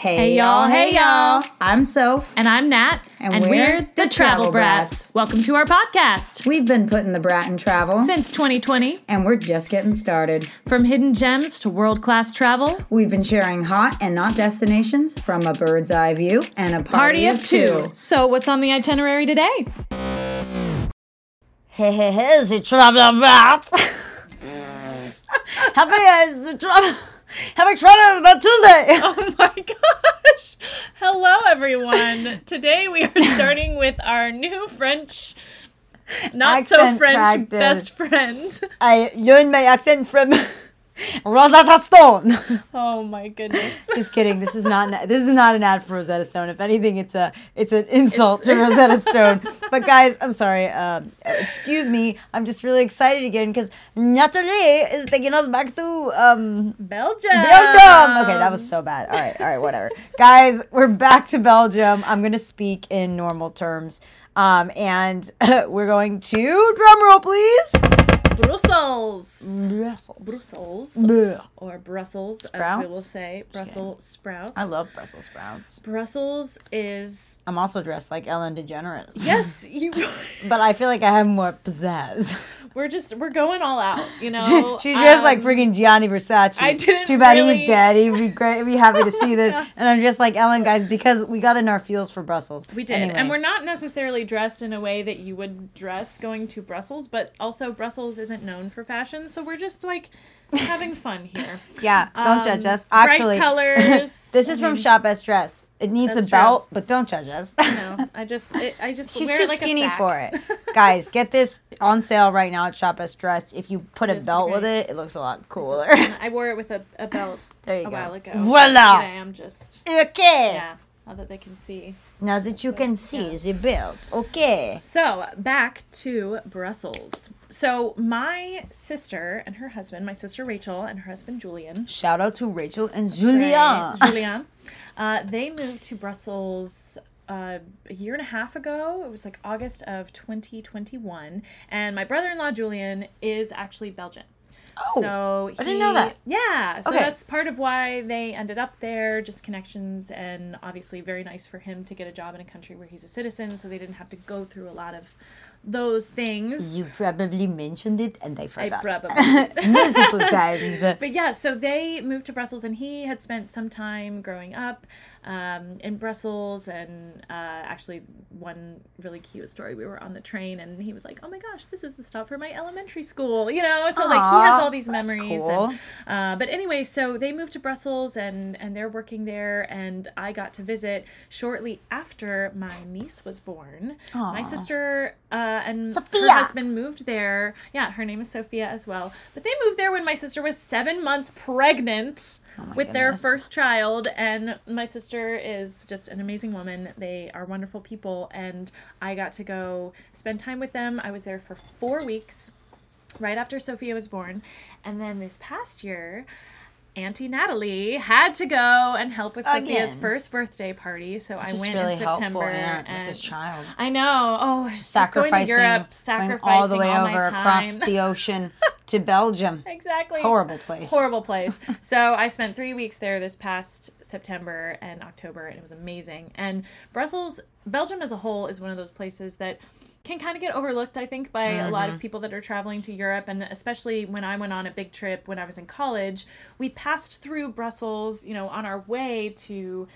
Hey, y'all, hey y'all. I'm Soph. And I'm Nat. And we're the Travel Brats. Welcome to our podcast. We've been putting the brat in travel, Since 2020, and we're just getting started. from hidden gems to world class travel, We've been sharing hot and not destinations from a bird's eye view and a party, party of two. So, what's on the itinerary today? Hey, hey, hey, the traveler brats. Happy as the travel. Happy travel on about Tuesday. Oh my gosh. Hello, everyone. Today we are starting with our new French, not so French practice. best friend. I learned my accent from Rosetta Stone. Oh my goodness. Just kidding. This is not. This is not an ad for Rosetta Stone. If anything, it's a. It's an insult to Rosetta Stone. But guys, I'm sorry. Um, excuse me. I'm just really excited again because Natalie is taking us back to um Belgium. Belgium. Okay, that was so bad. All right, all right, whatever. Guys, we're back to Belgium. I'm gonna speak in normal terms. Um, and we're going to drum roll, please. Brussels. Brussels. Brussels. Bleh. Or Brussels, as we will say. Brussels sprouts. I love Brussels sprouts. Brussels is I'm also dressed like Ellen DeGeneres. yes, you. but I feel like I have more pizzazz. We're just we're going all out, you know. She's dressed like Um, freaking Gianni Versace. I didn't Too bad really- he's dead. He'd be great. He'd be happy to see this. And I'm just like Ellen, guys, because we got in our feels for Brussels. We did, Anyway. and we're not necessarily dressed in a way that you would dress going to Brussels, but also Brussels isn't known for fashion, so we're just like having fun here. Yeah, don't judge Um, us. bright Actually, colors. this is from Shop S Dress. It needs That's a true. belt, but don't judge us. No, I just it, I just She's wear too it like a skinny sack. for it. Guys, get this on sale right now at Shop S Dress. If you put a belt with it, it looks a lot cooler. I wore it with a, a belt There you a go. while ago. Voila. I'm just okay. yeah, now that they can see. Now that you can see the belt. Okay. So back to Brussels. So my sister and her husband, my sister Rachel and her husband Julian, Shout out to Rachel and Julia. Right, Julian. Uh, they moved to Brussels uh, a year and a half ago. It was like August of 2021. And my brother in law, Julian, is actually Belgian. Oh, so I didn't know that. Yeah, so Okay. that's part of why they ended up there, just connections, and obviously very nice for him to get a job in a country where he's a citizen, so they didn't have to go through a lot of those things. You probably mentioned it and I forgot. I probably Multiple times. but yeah, so they moved to Brussels, and he had spent some time growing up um, in Brussels. And uh, actually, one really cute story: we were on the train, and he was like, "Oh my gosh, this is the stop for my elementary school," you know. So like he has all these memories. cool. And, uh, but anyway, so they moved to Brussels, and and they're working there, and I got to visit shortly after my niece was born. My sister uh, and Sophia. her husband moved there. Yeah, her name is Sophia as well. But they moved there when my sister was seven months pregnant Oh with their first child. And my sister is just an amazing woman. They are wonderful people. And I got to go spend time with them. I was there for four weeks right after Sophia was born. And then this past year, Auntie Natalie had to go and help with Sophia's first birthday party. So I went really in September. helpful aunt and with this child. I know. Oh, it's just going to Sacrificing, Europe, going all the way all over across the ocean to Belgium. exactly. Horrible place. Horrible place. so I spent three weeks there this past September and October, and it was amazing. And Brussels, Belgium as a whole, is one of those places that can kind of get overlooked, I think, by a lot Mm-hmm. of people that are traveling to Europe. And especially when I went on a big trip when I was in college, we passed through Brussels, you know, on our way to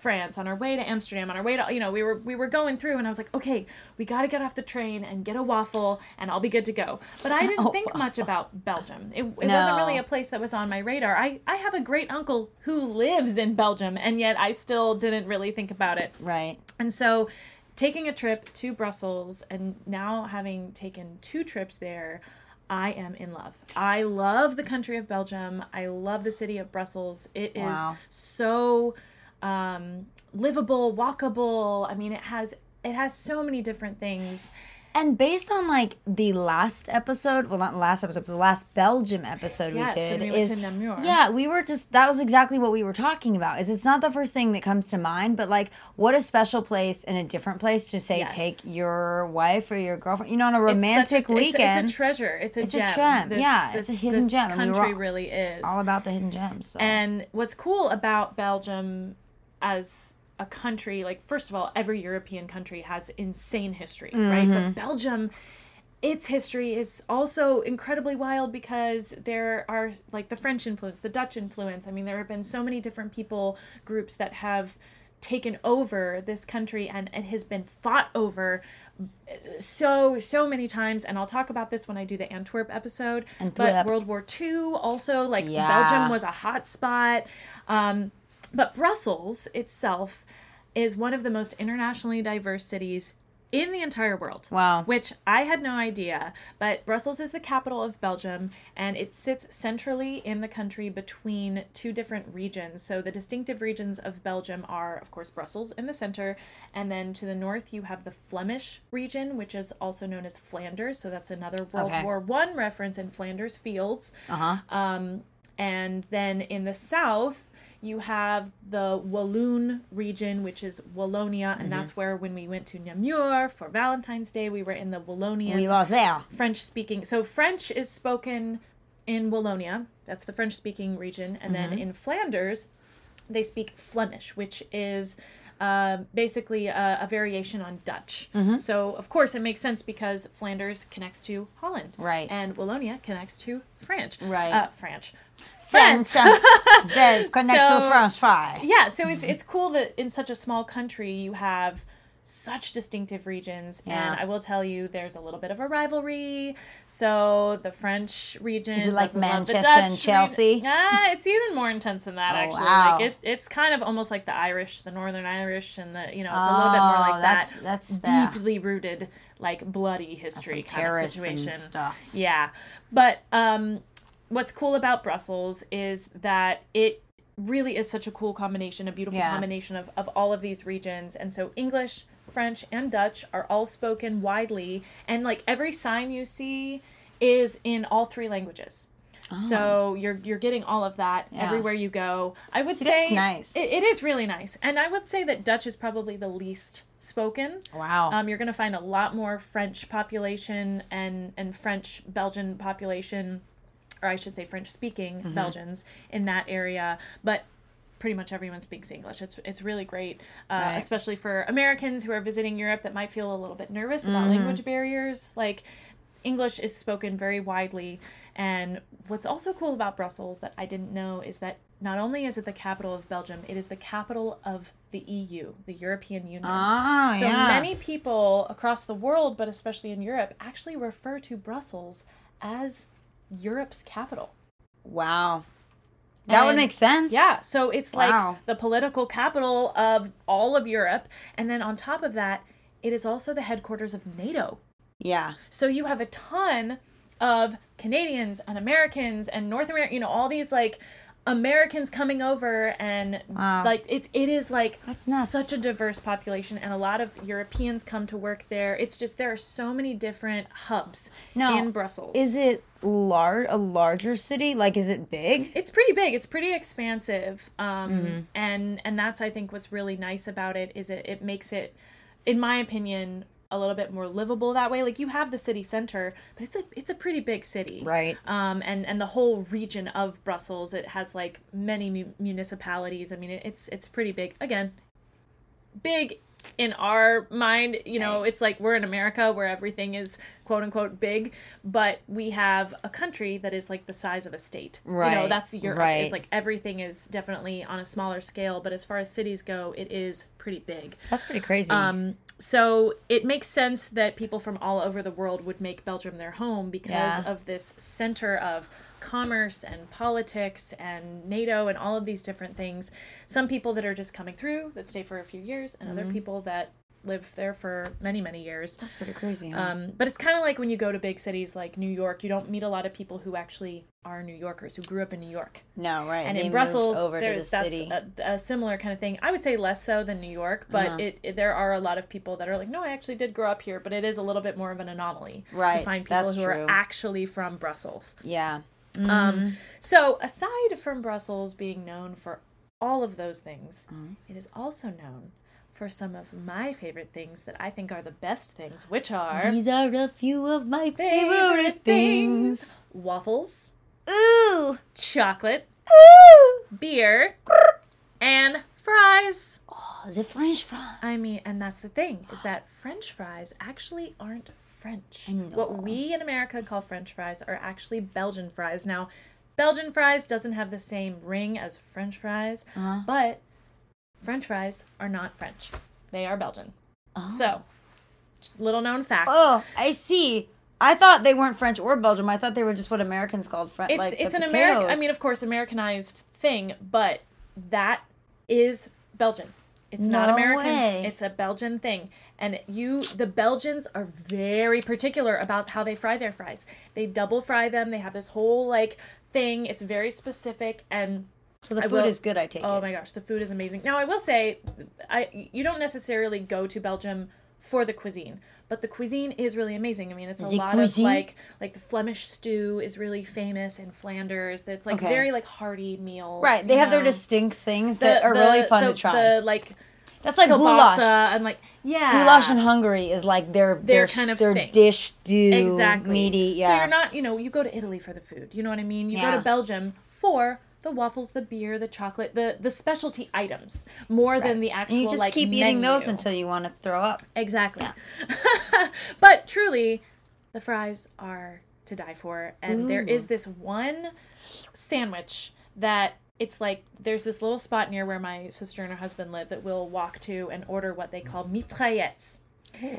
France, on our way to Amsterdam, on our way to you know, we were we were going through and I was like, okay, we gotta get off the train and get a waffle and I'll be good to go. But I didn't oh, think much about Belgium. It, it wasn't really a place that was on my radar. I, I have a great uncle who lives in Belgium and yet I still didn't really think about it. Right. And so taking a trip to Brussels and now having taken two trips there, I am in love. I love the country of Belgium. I love the city of Brussels. It is Wow. so um, livable, walkable. I mean, it has it has so many different things. And based on like the last episode, well, not the last episode, but the last Belgium episode Yes, we did we is yeah, we were just that was exactly what we were talking about. Is it's not the first thing that comes to mind, but like what a special place in a different place to say Yes. take your wife or your girlfriend, you know, on a It's romantic a, it's- weekend. It's, a treasure. It's a It's a gem. gem. Yeah, it's a hidden this gem, and we Country all- really is. all about the hidden gems. So. And what's cool about Belgium as a country, like first of all, every European country has insane history, right? Mm-hmm. But Belgium its history is also incredibly wild because there are like the French influence, the Dutch influence. I mean, there have been so many different people groups that have taken over this country and it has been fought over so so many times and i'll talk about this when i do the antwerp episode but world war ii also like Yeah. belgium was a hot spot um, but brussels itself is one of the most internationally diverse cities in the entire world Wow. which i had no idea but brussels is the capital of belgium and it sits centrally in the country between two different regions so the distinctive regions of belgium are of course brussels in the center and then to the north you have the flemish region which is also known as flanders so that's another world Okay. war one reference in flanders fields uh-huh. um, and then in the south, you have the Walloon region, which is Wallonia, Mm-hmm. and that's where when we went to Namur for Valentine's Day, we were in the Wallonian we was there. French speaking. So French is spoken in Wallonia. That's the French speaking region, and then in Flanders, they speak Flemish, which is uh, basically a, a variation on Dutch. So of course it makes sense because Flanders connects to Holland, Right. and Wallonia connects to French, Right. Uh, French. French. Connects to French fry. Yeah, so it's it's cool that in such a small country you have such distinctive regions Yeah. and I will tell you there's a little bit of a rivalry. So the French region Is like doesn't love the Manchester and Chelsea? Region. Ah, it's even more intense than that Oh, actually. wow. Like it, it's kind of almost like the Irish, the Northern Irish and the you know, it's a little bit more Oh, like that's- that. that's deeply rooted like bloody history kind of situation. stuff. Yeah. But um what's cool about Brussels is that it really is such a cool combination, a beautiful Yeah. combination of, of all of these regions. And so English, French, and Dutch are all spoken widely. And like every sign you see is in all three languages. So you're you're getting all of that Oh. Yeah. everywhere you go. I would See, say nice. It, it is really nice, and I would say that Dutch is probably the least spoken. Wow. Um, you're going to find a lot more French population and and French Belgian population, or I should say French speaking Mm-hmm. Belgians in that area, but. Pretty much everyone speaks English. It's it's really great, uh, Right. especially for Americans who are visiting Europe that might feel a little bit nervous about Mm-hmm. language barriers. Like English is spoken very widely. And what's also cool about Brussels that I didn't know is that not only is it the capital of Belgium, it is the capital of the EU, the European Union. oh, so yeah. many people across the world, but especially in Europe, actually refer to Brussels as Europe's capital. wow. That would make sense. Yeah, so it's like Wow. the political capital of all of Europe. And then on top of that, it is also the headquarters of NATO. Yeah. So you have a ton of Canadians and Americans and North America, you know, all these like Americans coming over and Wow. like it, it is like such a diverse population and a lot of Europeans come to work there. It's just there are so many different hubs Now, in Brussels. Is it lar- a larger city? Like, is it big? it's pretty big it's pretty expansive um Mm-hmm. and and that's i think what's really nice about it is it, it makes it in my opinion a little bit more livable that way like you have the city center but it's a it's a pretty big city Right. um and and the whole region of brussels it has like many mu- municipalities i mean it, it's it's pretty big again big in our mind you know it's like we're in america where everything is quote unquote big but we have a country that is like the size of a state Right. you know that's europe right. it's like everything is definitely on a smaller scale but as far as cities go it is pretty big That's pretty crazy. um, so it makes sense that people from all over the world would make Belgium their home because Yeah. of this center of commerce and politics and NATO and all of these different things. Some people that are just coming through that stay for a few years, and Mm-hmm. other people that lived there for many many years. That's pretty crazy. Huh? Um, but it's kind of like when you go to big cities like New York, you don't meet a lot of people who actually are New Yorkers who grew up in New York. no, right. And they in Brussels, over to the there's that's city. a, a similar kind of thing. I would say less so than New York, but Uh-huh. it, it there are a lot of people that are like, no, I actually did grow up here, but it is a little bit more of an anomaly right. to find people that's who true. are actually from Brussels. yeah. Um, so aside from Brussels being known for all of those things, Mm-hmm. it is also known for some of my favorite things that I think are the best things, which are These are a few of my favorite things. waffles, Ooh. chocolate, Ooh. beer, and fries. Oh, the French fries. I mean, and that's the thing is that French fries actually aren't French. What we in America call French fries are actually Belgian fries. Now, Belgian fries doesn't have the same ring as French fries, Uh-huh. but French fries are not French. They are Belgian. Oh. So, little known fact. Oh, I see. I thought they weren't French or Belgium. I thought they were just what Americans called French. it's like it's an American. I mean, of course, Americanized thing, but that is Belgian. It's not American. way. It's a Belgian thing. And you, the Belgians are very particular about how they fry their fries. They double fry them. They have this whole like thing. It's very specific and. So the food will- is good. I take Oh it. my gosh, the food is amazing. Now I will say, I you don't necessarily go to Belgium for the cuisine, but the cuisine is really amazing. I mean, it's a The lot cuisine? of like like the Flemish stew is really famous in Flanders. That's like Okay. very like hearty meals. Right, they have their distinct things The- that are the- really fun to try. The like That's like goulash. and like yeah, Goulash in Hungary is like their their, kind of their thing. dish stew, exactly meaty. So Yeah, you're not you know you go to Italy for the food. You know what I mean? You go to Belgium for the waffles, the beer, the chocolate, the the specialty items more than the actual and you just like keep eating those until you want to throw up. Exactly. but truly, the fries are to die for. And there is this one sandwich that it's like there's this little spot near where my sister and her husband live that we'll walk to and order what they call mitraillettes.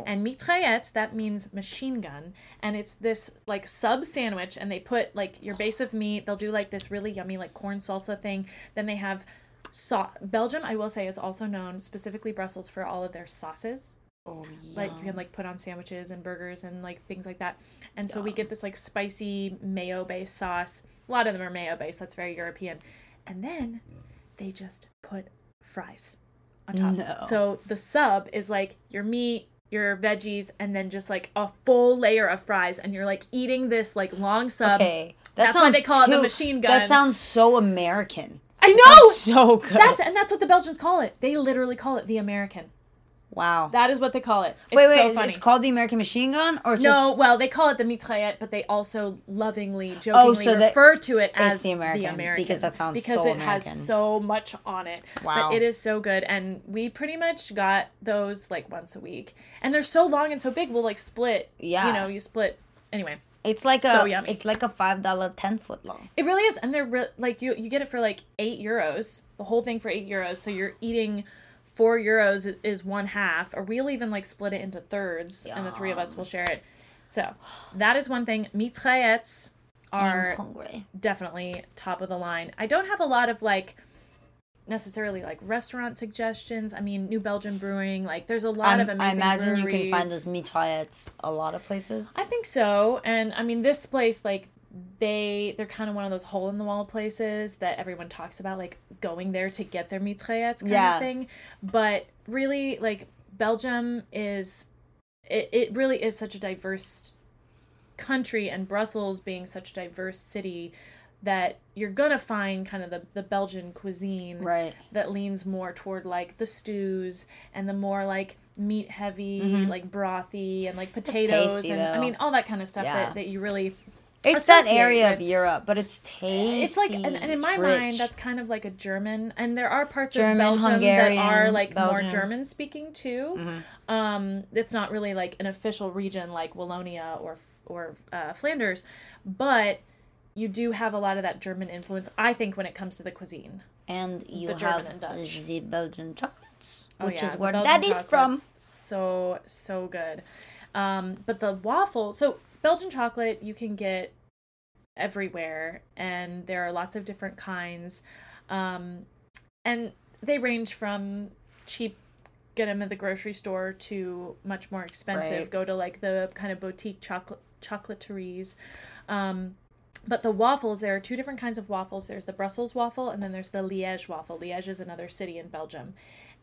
And mitraillettes, that means machine gun. And it's this like sub sandwich, and they put like your base of meat. They'll do like this really yummy like corn salsa thing. Then they have sau Belgium, I will say, is also known, specifically Brussels, for all of their sauces Oh like you can like put on sandwiches and burgers and like things like that. And so we get this like spicy mayo based sauce. A lot of them are mayo based. That's very European. And then they just put fries on top. No. So the sub is like your meat, your veggies, and then just like a full layer of fries, and you're like eating this like long sub. Okay, that That's why they call it the machine gun. That sounds so American. I know. so good. That's and that's what the Belgians call it. They literally call it the American. Wow. That is what they call it. It's wait, wait, so it's- called the American machine gun, or just No, well, they call it the mitraillette, but they also lovingly, jokingly Oh, so refer to it as the American, because that sounds because so it American. has so much on it. Wow. But it is so good, and we pretty much got those like once a week, and they're so long and so big. We'll like split. Yeah. You know, you split. Anyway, It's like So a yummy. it's like a five dollar ten foot long. it really is, and they're re- like you you get it for like eight euros, the whole thing for eight euros. So you're eating. Four euros is one half, or we'll even like split it into thirds, and the three of us will share it. So that is one thing. Mitraillettes are definitely top of the line. I don't have a lot of like necessarily like restaurant suggestions. I mean, New Belgium Brewing, like there's a lot I'm- of amazing. I imagine you can find those mitraillettes a lot of places. I think so. And I mean, this place like they they're kind of one of those hole in the wall places that everyone talks about like going there to get their mitraillettes kind Yeah. of thing. But really like Belgium is it, it really is such a diverse country and Brussels being such a diverse city that you're gonna find kind of the, the Belgian cuisine right. that leans more toward like the stews and the more like meat heavy, mm-hmm. like brothy and like potatoes tasty, and I mean all that kind of stuff Yeah. that, that you really It's that area of Europe, but it's tasty. it's like and, and in my rich. mind that's kind of like a German and there are parts German, of Belgium Hungarian, that are like more German speaking too. Mm-hmm. Um it's not really like an official region like Wallonia or or uh, Flanders, but you do have a lot of that German influence I think when it comes to the cuisine. and you the have and Dutch. the Belgian chocolates, Oh, which yeah, is where that is from. So so good. Um, but the waffle, so Belgian chocolate you can get everywhere, and there are lots of different kinds, um, and they range from cheap get them at the grocery store to much more expensive. Right. Go to like the kind of boutique chocolate chocolateries. Um, but the waffles, there are two different kinds of waffles. There's the Brussels waffle, and then there's the Liège waffle. Liège is another city in Belgium,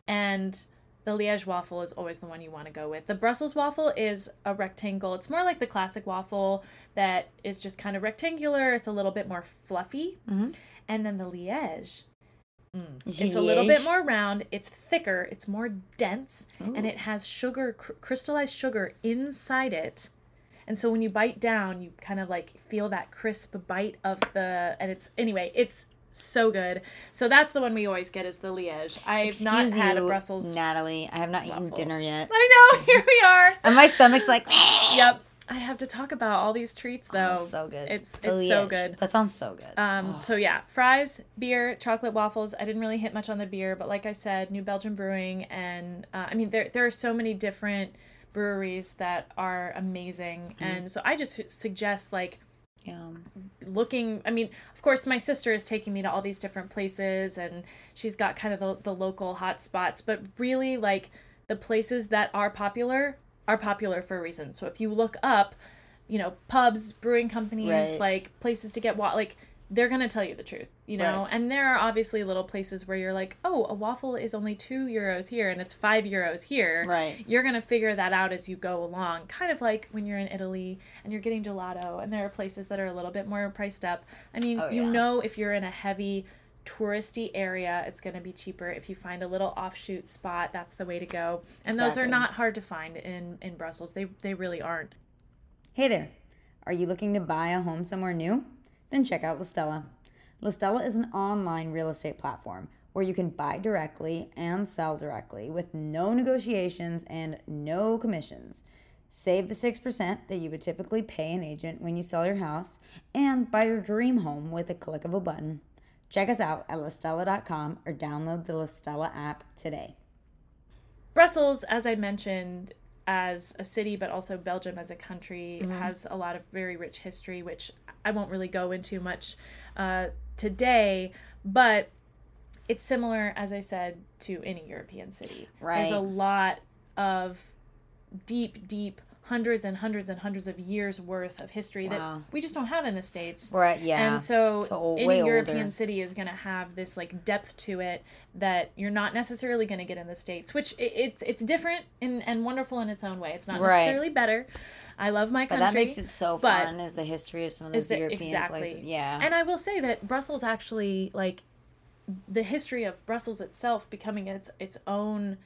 and the Liège waffle is always the one you want to go with. The Brussels waffle is a rectangle. It's more like the classic waffle that is just kind of rectangular. It's a little bit more fluffy, Mhm. and then the Liège. mm, It's a little bit more round. It's thicker. It's more dense, and it has sugar, cr- crystallized sugar inside it. And so when you bite down, you kind of like feel that crisp bite of the, and it's anyway, it's so good. So that's the one we always get is the Liège. I've not had a you, Brussels. Natalie. I have not eaten dinner yet, I know. Here we are. and my stomach's like. Yep. I have to talk about all these treats though. Oh, so good. It's The it's so good. That sounds so good. Um, Oh. so yeah, fries, beer, chocolate waffles. I didn't really hit much on the beer, but like I said, New Belgium Brewing, and uh, I mean there there are so many different breweries that are amazing, Mm-hmm. and so I just suggest like Yum. looking. I mean, of course, my sister is taking me to all these different places, and she's got kind of the the local hot spots, but really like the places that are popular are popular for a reason. So if you look up, you know, pubs, brewing companies, Right. like places to get wa- like they're going to tell you the truth, you know? Right. And there are obviously little places where you're like, "Oh, a waffle is only 2 euros here and it's 5 euros here." Right. You're going to figure that out as you go along. Kind of like when you're in Italy and you're getting gelato and there are places that are a little bit more priced up. I mean, Oh, you yeah. know if you're in a heavy touristy area, it's going to be cheaper. If you find a little offshoot spot, that's the way to go. And those are not hard to find in in Brussels. They they really aren't. Hey there. Are you looking to buy a home somewhere new? Then check out Listella. Listella is an online real estate platform where you can buy directly and sell directly with no negotiations and no commissions. Save the 6% that you would typically pay an agent when you sell your house and buy your dream home with a click of a button. Check us out at listella.com or download the Listella app today. Brussels, as I mentioned, as a city, but also Belgium as a country, Mm-hmm. has a lot of very rich history, which I won't really go into much uh, today. But it's similar, as I said, to any European city. There's a lot of deep, deep, hundreds and hundreds and hundreds of years worth of history Wow. that we just don't have in the states. Right, yeah. And so all any European older. city is going to have this like depth to it that you're not necessarily going to get in the states, which i it's it's different and, and wonderful in its own way. It's not Right. necessarily better. I love my country. But that makes it so fun is the history of some of those that- European exactly. places. Yeah. And I will say that Brussels actually like the history of Brussels itself becoming its its own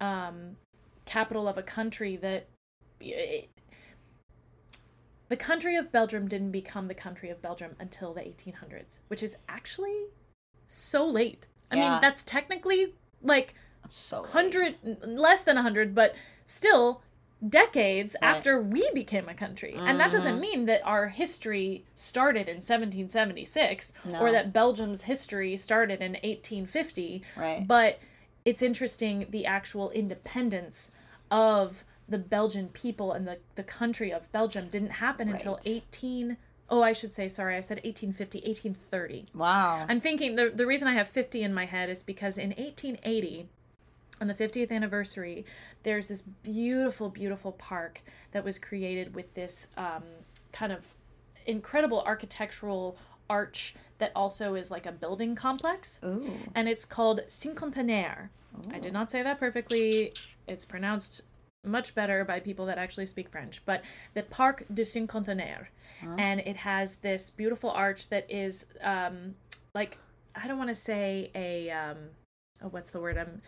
um, capital of a country that it, the country of Belgium didn't become the country of Belgium until the 1800s, which is actually so late. I Yeah. mean, that's technically like so late. 100 less than 100 but still decades Right. after we became a country and that Mm-hmm. doesn't mean that our history started in 1776 No. or that belgium's history started in 1850 Right. but it's interesting the actual independence of the belgian people and the, the country of belgium didn't happen until Right. 18 oh i should say sorry i said 1850 1830 Wow. I'm thinking the the reason I have 50 in my head is because in 1880 on the 50th anniversary there's this beautiful beautiful park that was created with this um, kind of incredible architectural arch that also is like a building complex Ooh. and it's called Cinquantenaire. I did not say that perfectly. It's pronounced much better by people that actually speak French, but the Parc du Cinquantenaire. And it has this beautiful arch that is um like I don't want to say a um oh what's the word? I'm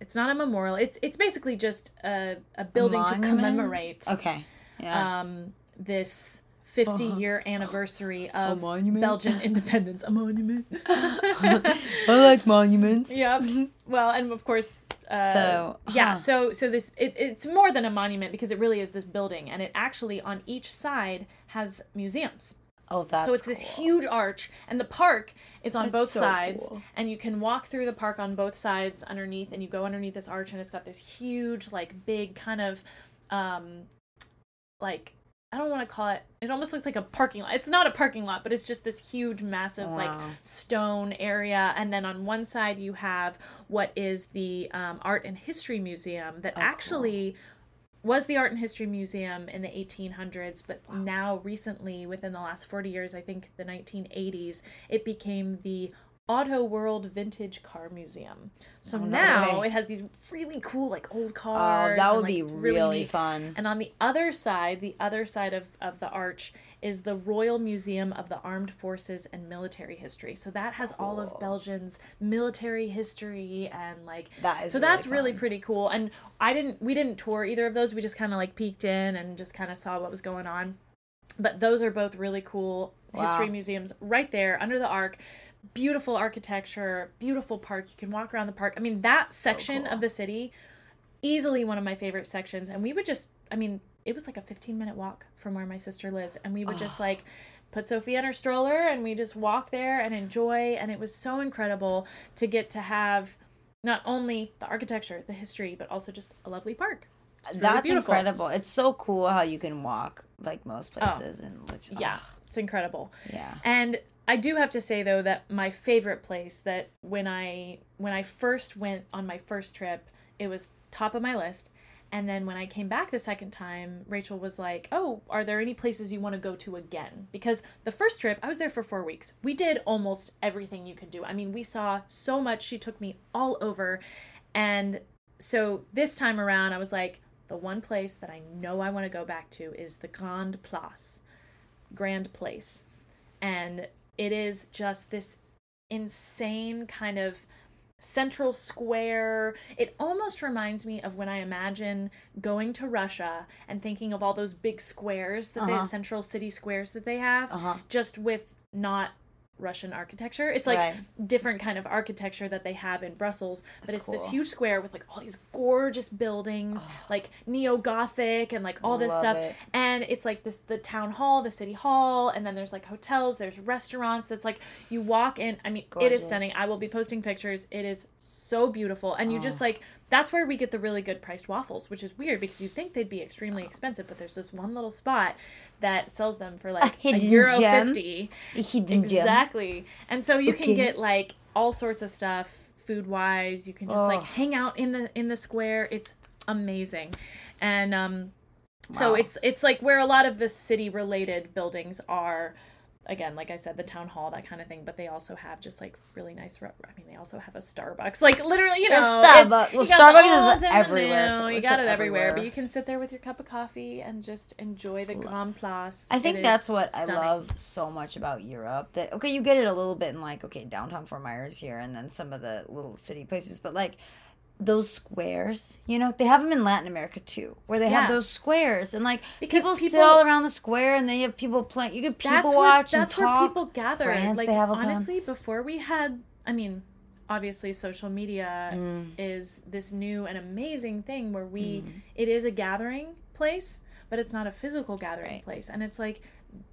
it's not a memorial. It's it's basically just a a building to commemorate Okay. Yeah. um this 50 year anniversary of? Belgian independence. A monument. I like monuments. Yep. Well, and of course, uh, So, yeah. huh. So so this it, it's more than a monument because it really is this building, and it actually on each side has museums. Oh, that's so it's this huge arch, and the park is on That's both so sides, cool. and you can walk through the park on both sides underneath, and you go underneath this arch, and it's got this huge, like big kind of, um, like. I don't want to call it. It almost looks like a parking lot. It's not a parking lot, but it's just this huge, massive like stone area. And then on one side you have what is the um, Art and History Museum that Oh, actually was the Art and History Museum in the 1800s, but now recently, within the last 40 years, I think the 1980s, it became the Auto World Vintage Car Museum. So Oh, no now way. it has these really cool, like old cars. Oh, cars. that and, would like, be really fun. And on the other side, the other side of, of the arch is the Royal Museum of the Armed Forces and Military History. So that has all of Belgium's military history and like That is so really that's really pretty cool. And I didn't we didn't tour either of those. We just kind of like peeked in and just kind of saw what was going on. But those are both really cool history museums right there under the arc. Beautiful architecture, beautiful park. You can walk around the park. I mean, that section cool. of the city easily one of my favorite sections and we would just i mean it was like a 15 minute walk from where my sister lives and we would just like put sophie in her stroller and we just walk there and enjoy and it was so incredible to get to have not only the architecture the history but also just a lovely park really That's beautiful. incredible. It's so cool how you can walk like most oh. places and which Oh. yeah it's incredible yeah. And I do have to say though that my favorite place that when I when I first went on my first trip, it was top of my list. And then when I came back the second time, Rachel was like, "Oh, are there any places you want to go to again?" Because the first trip, I was there for 4 weeks. We did almost everything you could do. I mean, we saw so much. She took me all over. And so this time around, I was like, the one place that I know I want to go back to is the Grand Place. Grand Place and it is just this insane kind of central square. It almost reminds me of when I imagine going to Russia and thinking of all those big squares that Uh-huh. they central city squares that they have, Uh-huh. just with not Russian architecture. It's like Right. different kind of architecture that they have in Brussels, but That's it's this huge square with like all these gorgeous buildings, oh. like neo-gothic and like all this Love stuff it. and it's like this the town hall the city hall and then there's like hotels there's restaurants that's like you walk in i mean it is stunning i will be posting pictures it is so beautiful and you Oh. just like that's where we get the really good priced waffles which is weird because you'd think they'd be extremely expensive but there's this one little spot that sells them for like a, hidden euro gem. 50 The hidden gem. exactly. And so you can get like all sorts of stuff food wise you can just like Oh. hang out in the in the square. It's amazing. And um so it's it's like where a lot of the city related buildings are again like i said the town hall that kind of thing but they also have just like really nice re- i mean they also have a starbucks like literally you know Starbucks. Well, Starbucks is old and the everywhere. new, you got it everywhere but you can sit there with your cup of coffee and just enjoy the grand place I think that's what I love so much about Europe. That okay, you get it a little bit in like okay, downtown Fort Myers here, and then some of the little city places, but like those squares, you know, they have them in Latin America too, where they Yeah. have those squares, and like Because people, sit people- all around the square, and they have people playing. You can people that's watch where, that's where people gather France, like they have all the time. honestly before we had i mean obviously social media Mm. is this new and amazing thing where we Mm. it is a gathering place but it's not a physical gathering Right. place and it's like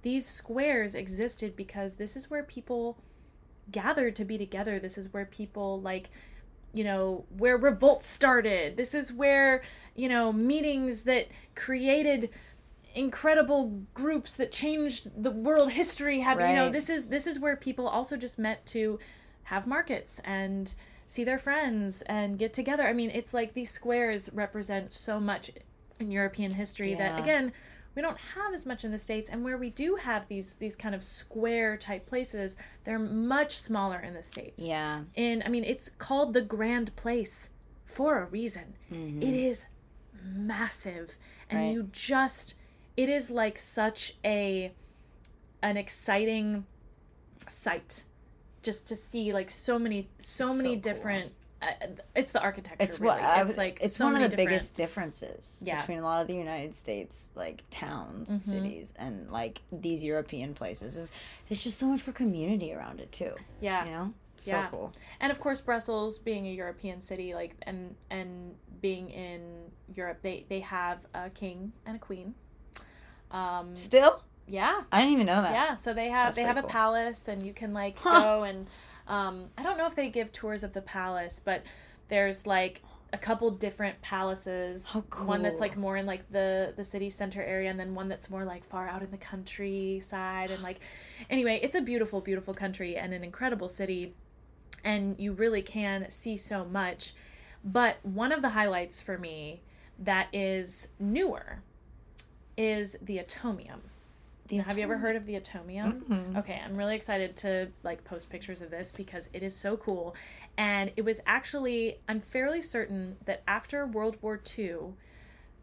these squares existed because this is where people gathered to be together this is where people like you know where revolts started. This is where you know meetings that created incredible groups that changed the world history have you know this is this is where people also just met to have markets and see their friends and get together. I mean it's like these squares represent so much in european history that again we don't have as much in the states and where we do have these these kind of square type places they're much smaller in the states Yeah, and i mean it's called the grand place for a reason Mm-hmm. It is massive and Right. you just it is like such a an exciting sight just to see like so many so It's many cool. different it's the architecture it's what I it's like it's so one of the different- biggest differences Yeah. between a lot of the United States like towns, Mhm. cities, and like these European places. Is there's just so much more community around it too. yeah You know, so Yeah. cool. and of course brussels being a european city like and and being in europe they they have a king and a queen um Still, yeah I didn't even know that. Yeah, so they have That's they have a palace and you can like Huh. go and um I don't know if they give tours of the palace, but there's like a couple different palaces. How One that's like more in like the the city center area, and then one that's more like far out in the countryside. And like, anyway, it's a beautiful, beautiful country and an incredible city, and you really can see so much. But one of the highlights for me that is newer is the Atomium. The Have you ever heard of the Atomium? Mm-mm. Okay, I'm really excited to like post pictures of this because it is so cool. And it was actually I'm fairly certain that after World War II,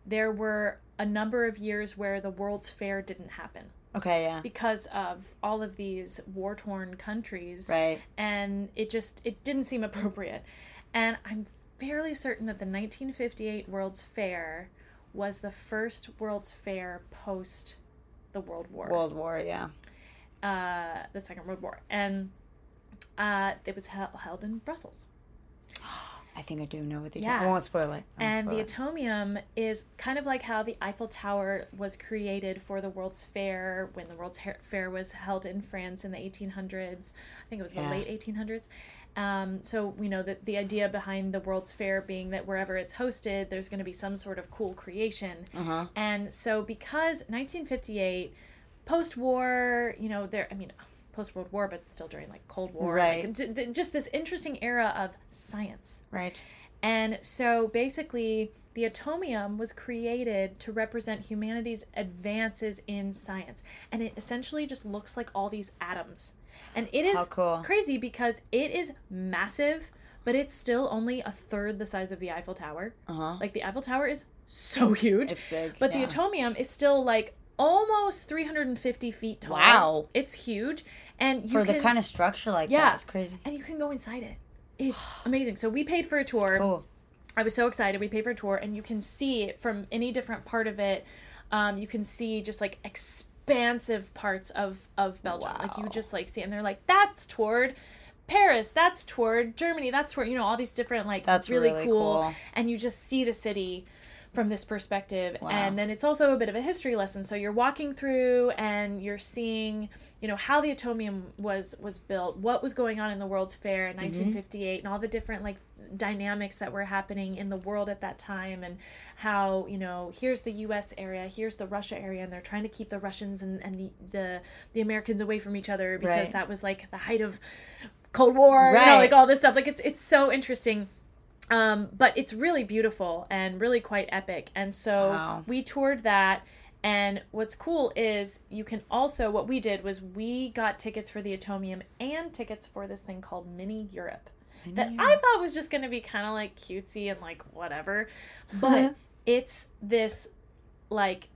there were a number of years where the World's Fair didn't happen Okay, yeah. because of all of these war-torn countries Right. and it just it didn't seem appropriate. And I'm fairly certain that the 1958 World's Fair was the first World's Fair post the World War World War, yeah. uh, the Second World War, and uh, it was held, held in Brussels. I think I do know what they Yeah. I won't spoil it. Won't And spoil the it. Atomium is kind of like how the Eiffel Tower was created for the World's Fair when the World's Fair was held in France in the 1800s. I think it was the Yeah. late 1800s. Um, so we know that the idea behind the World's Fair being that wherever it's hosted, there's going to be some sort of cool creation. Uh-huh. And so because 1958, post-war, you know, there I mean, post-World War, but still during like Cold War, like, Right. d- d- just this interesting era of science. Right. And so basically, the atomium was created to represent humanity's advances in science. And it essentially just looks like all these atoms. And it is cool. crazy because it is massive, but it's still only a third the size of the Eiffel Tower. Uh-huh. Like the Eiffel Tower is so huge. It's big, But the atomium is still like almost 350 feet tall. Wow. It's huge. And you For the kind of structure like Yeah. that, it's crazy. and you can go inside it. It's amazing. So we paid for a tour. Cool. I was so excited. We paid for a tour, and you can see from any different part of it. Um, you can see just like expansive parts of of Belgium. Like you just like see, and they're like, "That's toward Paris. That's toward Germany. That's where you know all these different like That's really, really cool. cool. And you just see the city from this perspective Wow. and then it's also a bit of a history lesson so you're walking through and you're seeing you know how the atomium was was built what was going on in the world's fair in Mm-hmm. 1958 and all the different like dynamics that were happening in the world at that time and how you know here's the US area here's the Russia area and they're trying to keep the Russians and, and the, the the Americans away from each other because Right. that was like the height of Cold War you know like all this stuff like it's it's so interesting um, but it's really beautiful and really quite epic. And so Wow. we toured that. And what's cool is you can also, what we did was we got tickets for the Atomium and tickets for this thing called Mini Europe that I thought was just going to be kind of like cutesy and like whatever. But it's this like,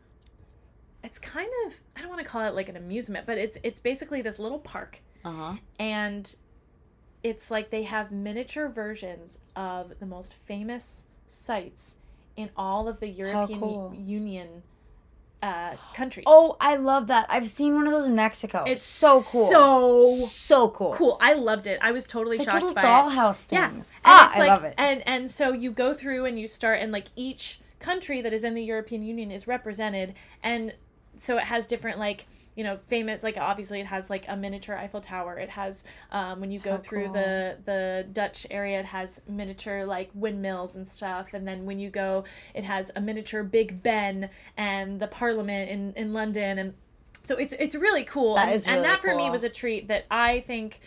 it's kind of, I don't want to call it like an amusement, but it's it's basically this little park Uh-huh. and it's like they have miniature versions of the most famous sites in all of the European cool. Union uh, countries. Oh, I love that. I've seen one of those in Mexico. it's so cool. So so cool. cool. I loved it. I was totally It's like shocked little by dollhouse it. Yeah, things. and Ah, it's I like, love it. And and so you go through and you start and like each country that is in the European Union is represented and so it has different like you know famous like obviously it has like a miniature Eiffel Tower it has um, when you go How through cool. the the Dutch area it has miniature like windmills and stuff and then when you go it has a miniature Big Ben and the Parliament in in London and so it's it's really cool That and, is and really that for me was a treat that I think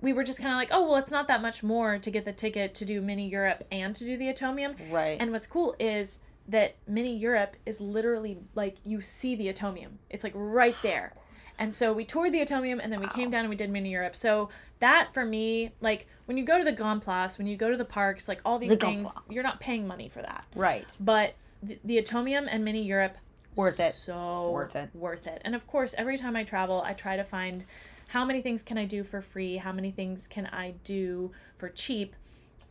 we were just kind of like, oh, well, it's not that much more to get the ticket to do Mini Europe and to do the Atomium. Right. And what's cool is that Mini Europe is literally like you see the Atomium. It's like right there. And so we toured the Atomium and then we came down and we did Mini Europe. So that for me, like when you go to the Grand Place, when you go to the parks, like all these The things, you're not paying money for that. right. But the, the Atomium and Mini Europe, Worth it. So Worth it. Worth it. And of course, every time I travel, I try to find how many things can I do for free, how many things can I do for cheap.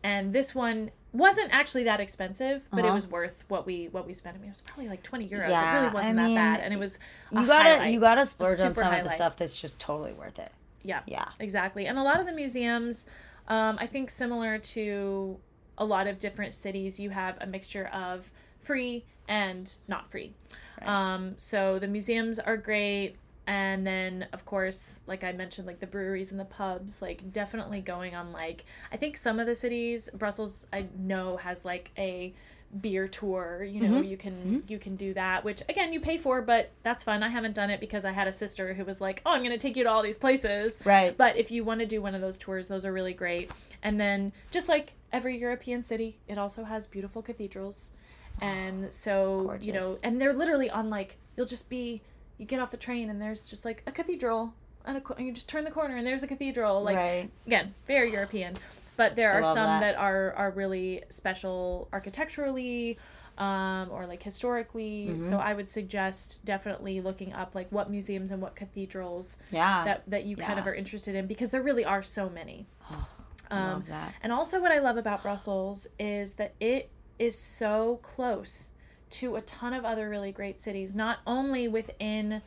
And this one wasn't actually that expensive, but it Uh-huh. was worth what we what we spent. I mean, it was probably like twenty euros. it really wasn't I that bad, and it was You gotta highlight. you gotta splurge on some of the stuff that's just totally worth it. Yeah. Yeah. Exactly. And a lot of the museums, um, I think similar to a lot of different cities, you have a mixture of free and not free. Right. Um, so the museums are great. And then of course like i mentioned like the breweries and the pubs like definitely going on like i think some of the cities brussels i know has like a beer tour you know Mm-hmm. you can you can do that which again you pay for but that's fun i haven't done it because i had a sister who was like oh i'm gonna take you to all these places. Right. but if you want to do one of those tours those are really great. And then just like every european city it also has beautiful cathedrals. And so you know and they're literally on like you'll just be you get off the train and there's just like a cathedral and, a, and you just turn the corner and there's a cathedral like right. again very european but there are some that. that. are are really special architecturally um, or like historically Mm-hmm. so i would suggest definitely looking up like what museums and what cathedrals Yeah. that that you kind of are interested in because there really are so many I um, love that. and also, what I love about Brussels is that it is so close to a ton of other really great cities, not only within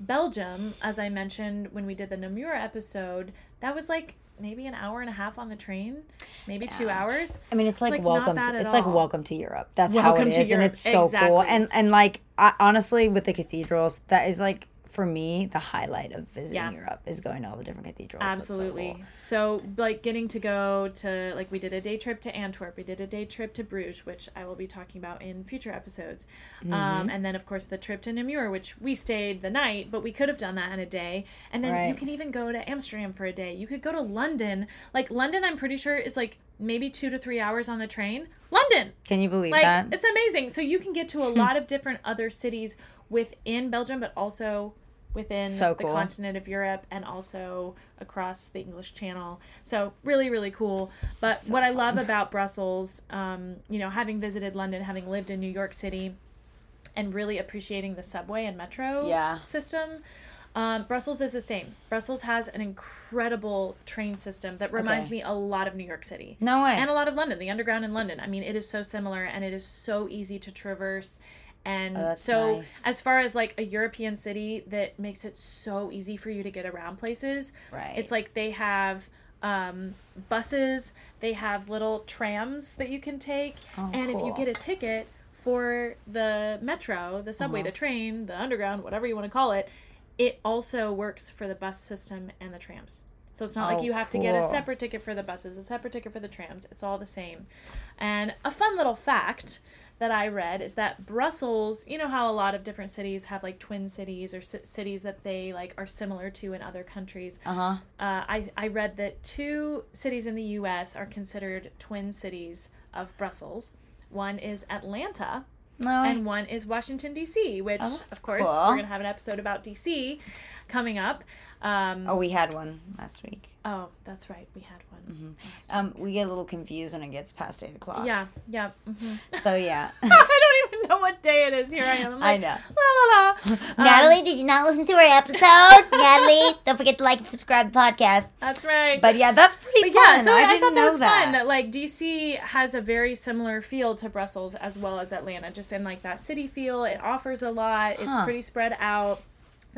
Belgium, as I mentioned when we did the Namur episode, that was like maybe an hour and a half on the train, maybe two hours. I mean, it's like, like, welcome. To, it's like welcome to Europe. That's how Welcome it to is, and it's so cool. And and like I, honestly, with the cathedrals, that is like for me the highlight of visiting Yeah. Europe is going to all the different cathedrals. That's so Absolutely. cool. So, like getting to go to like we did a day trip to Antwerp, we did a day trip to Bruges, which I will be talking about in future episodes, Mm-hmm. um, and then of course the trip to Namur, which we stayed the night, but we could have done that in a day, and then you can even go to Amsterdam for a day. You could go to London. Like London, I'm pretty sure is like maybe two to three hours on the train. London, Can you believe like that? it's amazing. So you can get to a lot of different other cities within Belgium, but also within So the continent of Europe and also across the English Channel. So really, really cool. But what I love about Brussels, um, you know, having visited London, having lived in New York City, and really appreciating the subway and metro Yeah. system. Um, Brussels is the same. Brussels has an incredible train system that reminds Okay. me a lot of New York City no way. and a lot of London, the underground in London. I mean, it is so similar and it is so easy to traverse. And Oh, so, nice. as far as like a European city that makes it so easy for you to get around places, Right. it's like they have um, buses, they have little trams that you can take. Oh, and if you get a ticket for the metro, the subway, Uh-huh. the train, the underground, whatever you want to call it, it also works for the bus system and the trams. So it's not Oh, like you have to get a separate ticket for the buses, a separate ticket for the trams. It's all the same. And a fun little fact that I read is that Brussels, you know how a lot of different cities have like twin cities or ci- cities that they like are similar to in other countries. Uh huh. Uh, I, I read that two cities in the US are considered twin cities of Brussels. One is Atlanta, No and one is Washington D.C., which Oh, of course cool. we're gonna have an episode about D.C. coming up. Um, oh, we had one last week. oh, that's right, we had one. last Um, we get a little confused when it gets past eight o'clock. Yeah, yeah. hmm So yeah. I don't even know what day it is. Here I am. I'm I know. La la la. Um, Natalie, did you not listen to our episode? Natalie, don't forget to like and subscribe to the podcast. That's right. But yeah, that's pretty But fun. yeah, so I, I, didn't thought that know was that. fun. That like DC has a very similar feel to Brussels as well as Atlanta, just in like that city feel. It offers a lot. It's Huh. pretty spread out,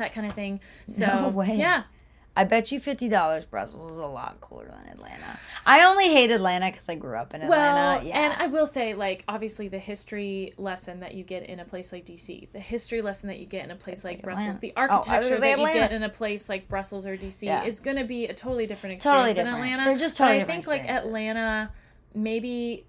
that kind of thing. So No way. yeah, I bet you fifty dollars Brussels is a lot cooler than Atlanta. I only hate Atlanta because I grew up in Atlanta. Well, yeah. and I will say, like, obviously, the history lesson that you get in a place like DC, the history lesson that you get in a place like, like Brussels, Atlanta. the Oh, architecture say that you get in a place like Brussels or DC Yeah. is going to be a totally different experience Totally than different. Atlanta. They're just But totally I think like. Atlanta, maybe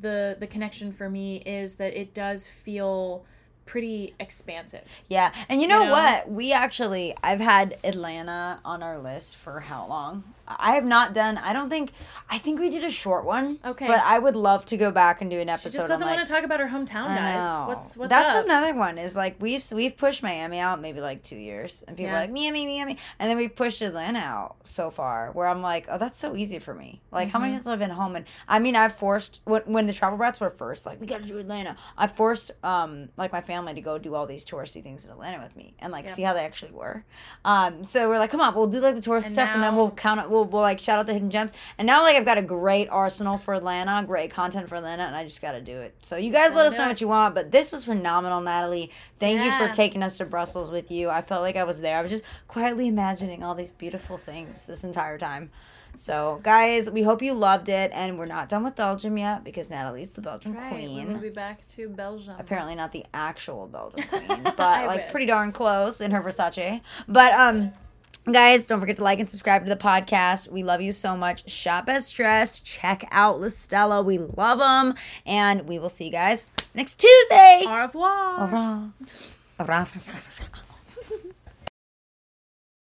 the the connection for me is that it does feel pretty expansive. yeah, and you know, know? what? We actually, I've had Atlanta on our list for how long? I have not done. I don't think. I think we did a short one. Okay. But I would love to go back and do an episode. She just doesn't like, want to talk about her hometown, guys. What's what's That's up? another one. Is like we've we've pushed Miami out maybe like two years, and people Yeah. are like Miami, Miami, and then we've pushed Atlanta out so far. Where I'm like, oh, that's so easy for me. Like, how Mm-hmm. many times have I been home? And I mean, I've forced when when the travel brats were first like we got to do Atlanta. I forced um like my family to go do all these touristy things in Atlanta with me and like Yep. see how they actually were. Um, so we're like, come on, we'll do like the tourist And stuff, and then we'll count it. We'll we'll, we'll like shout out the hidden gems. And now like I've got a great arsenal for Atlanta, great content for Atlanta, and I just got to do it. So you guys let us know it. what you want. But this was phenomenal, Natalie. Thank you for taking us to Brussels with you. I felt like I was there. I was just quietly imagining all these beautiful things this entire time. So, guys, we hope you loved it, and we're not done with Belgium yet because Natalie's the Belgian Right, queen. we'll be back to Belgium. Apparently not the actual Belgian queen, but like wish. pretty darn close in her Versace. But um guys, don't forget to like and subscribe to the podcast. We love you so much. Shop as stressed. Check out Listella. We love them, and we will see you guys next Tuesday. Au revoir. Au revoir. Au revoir.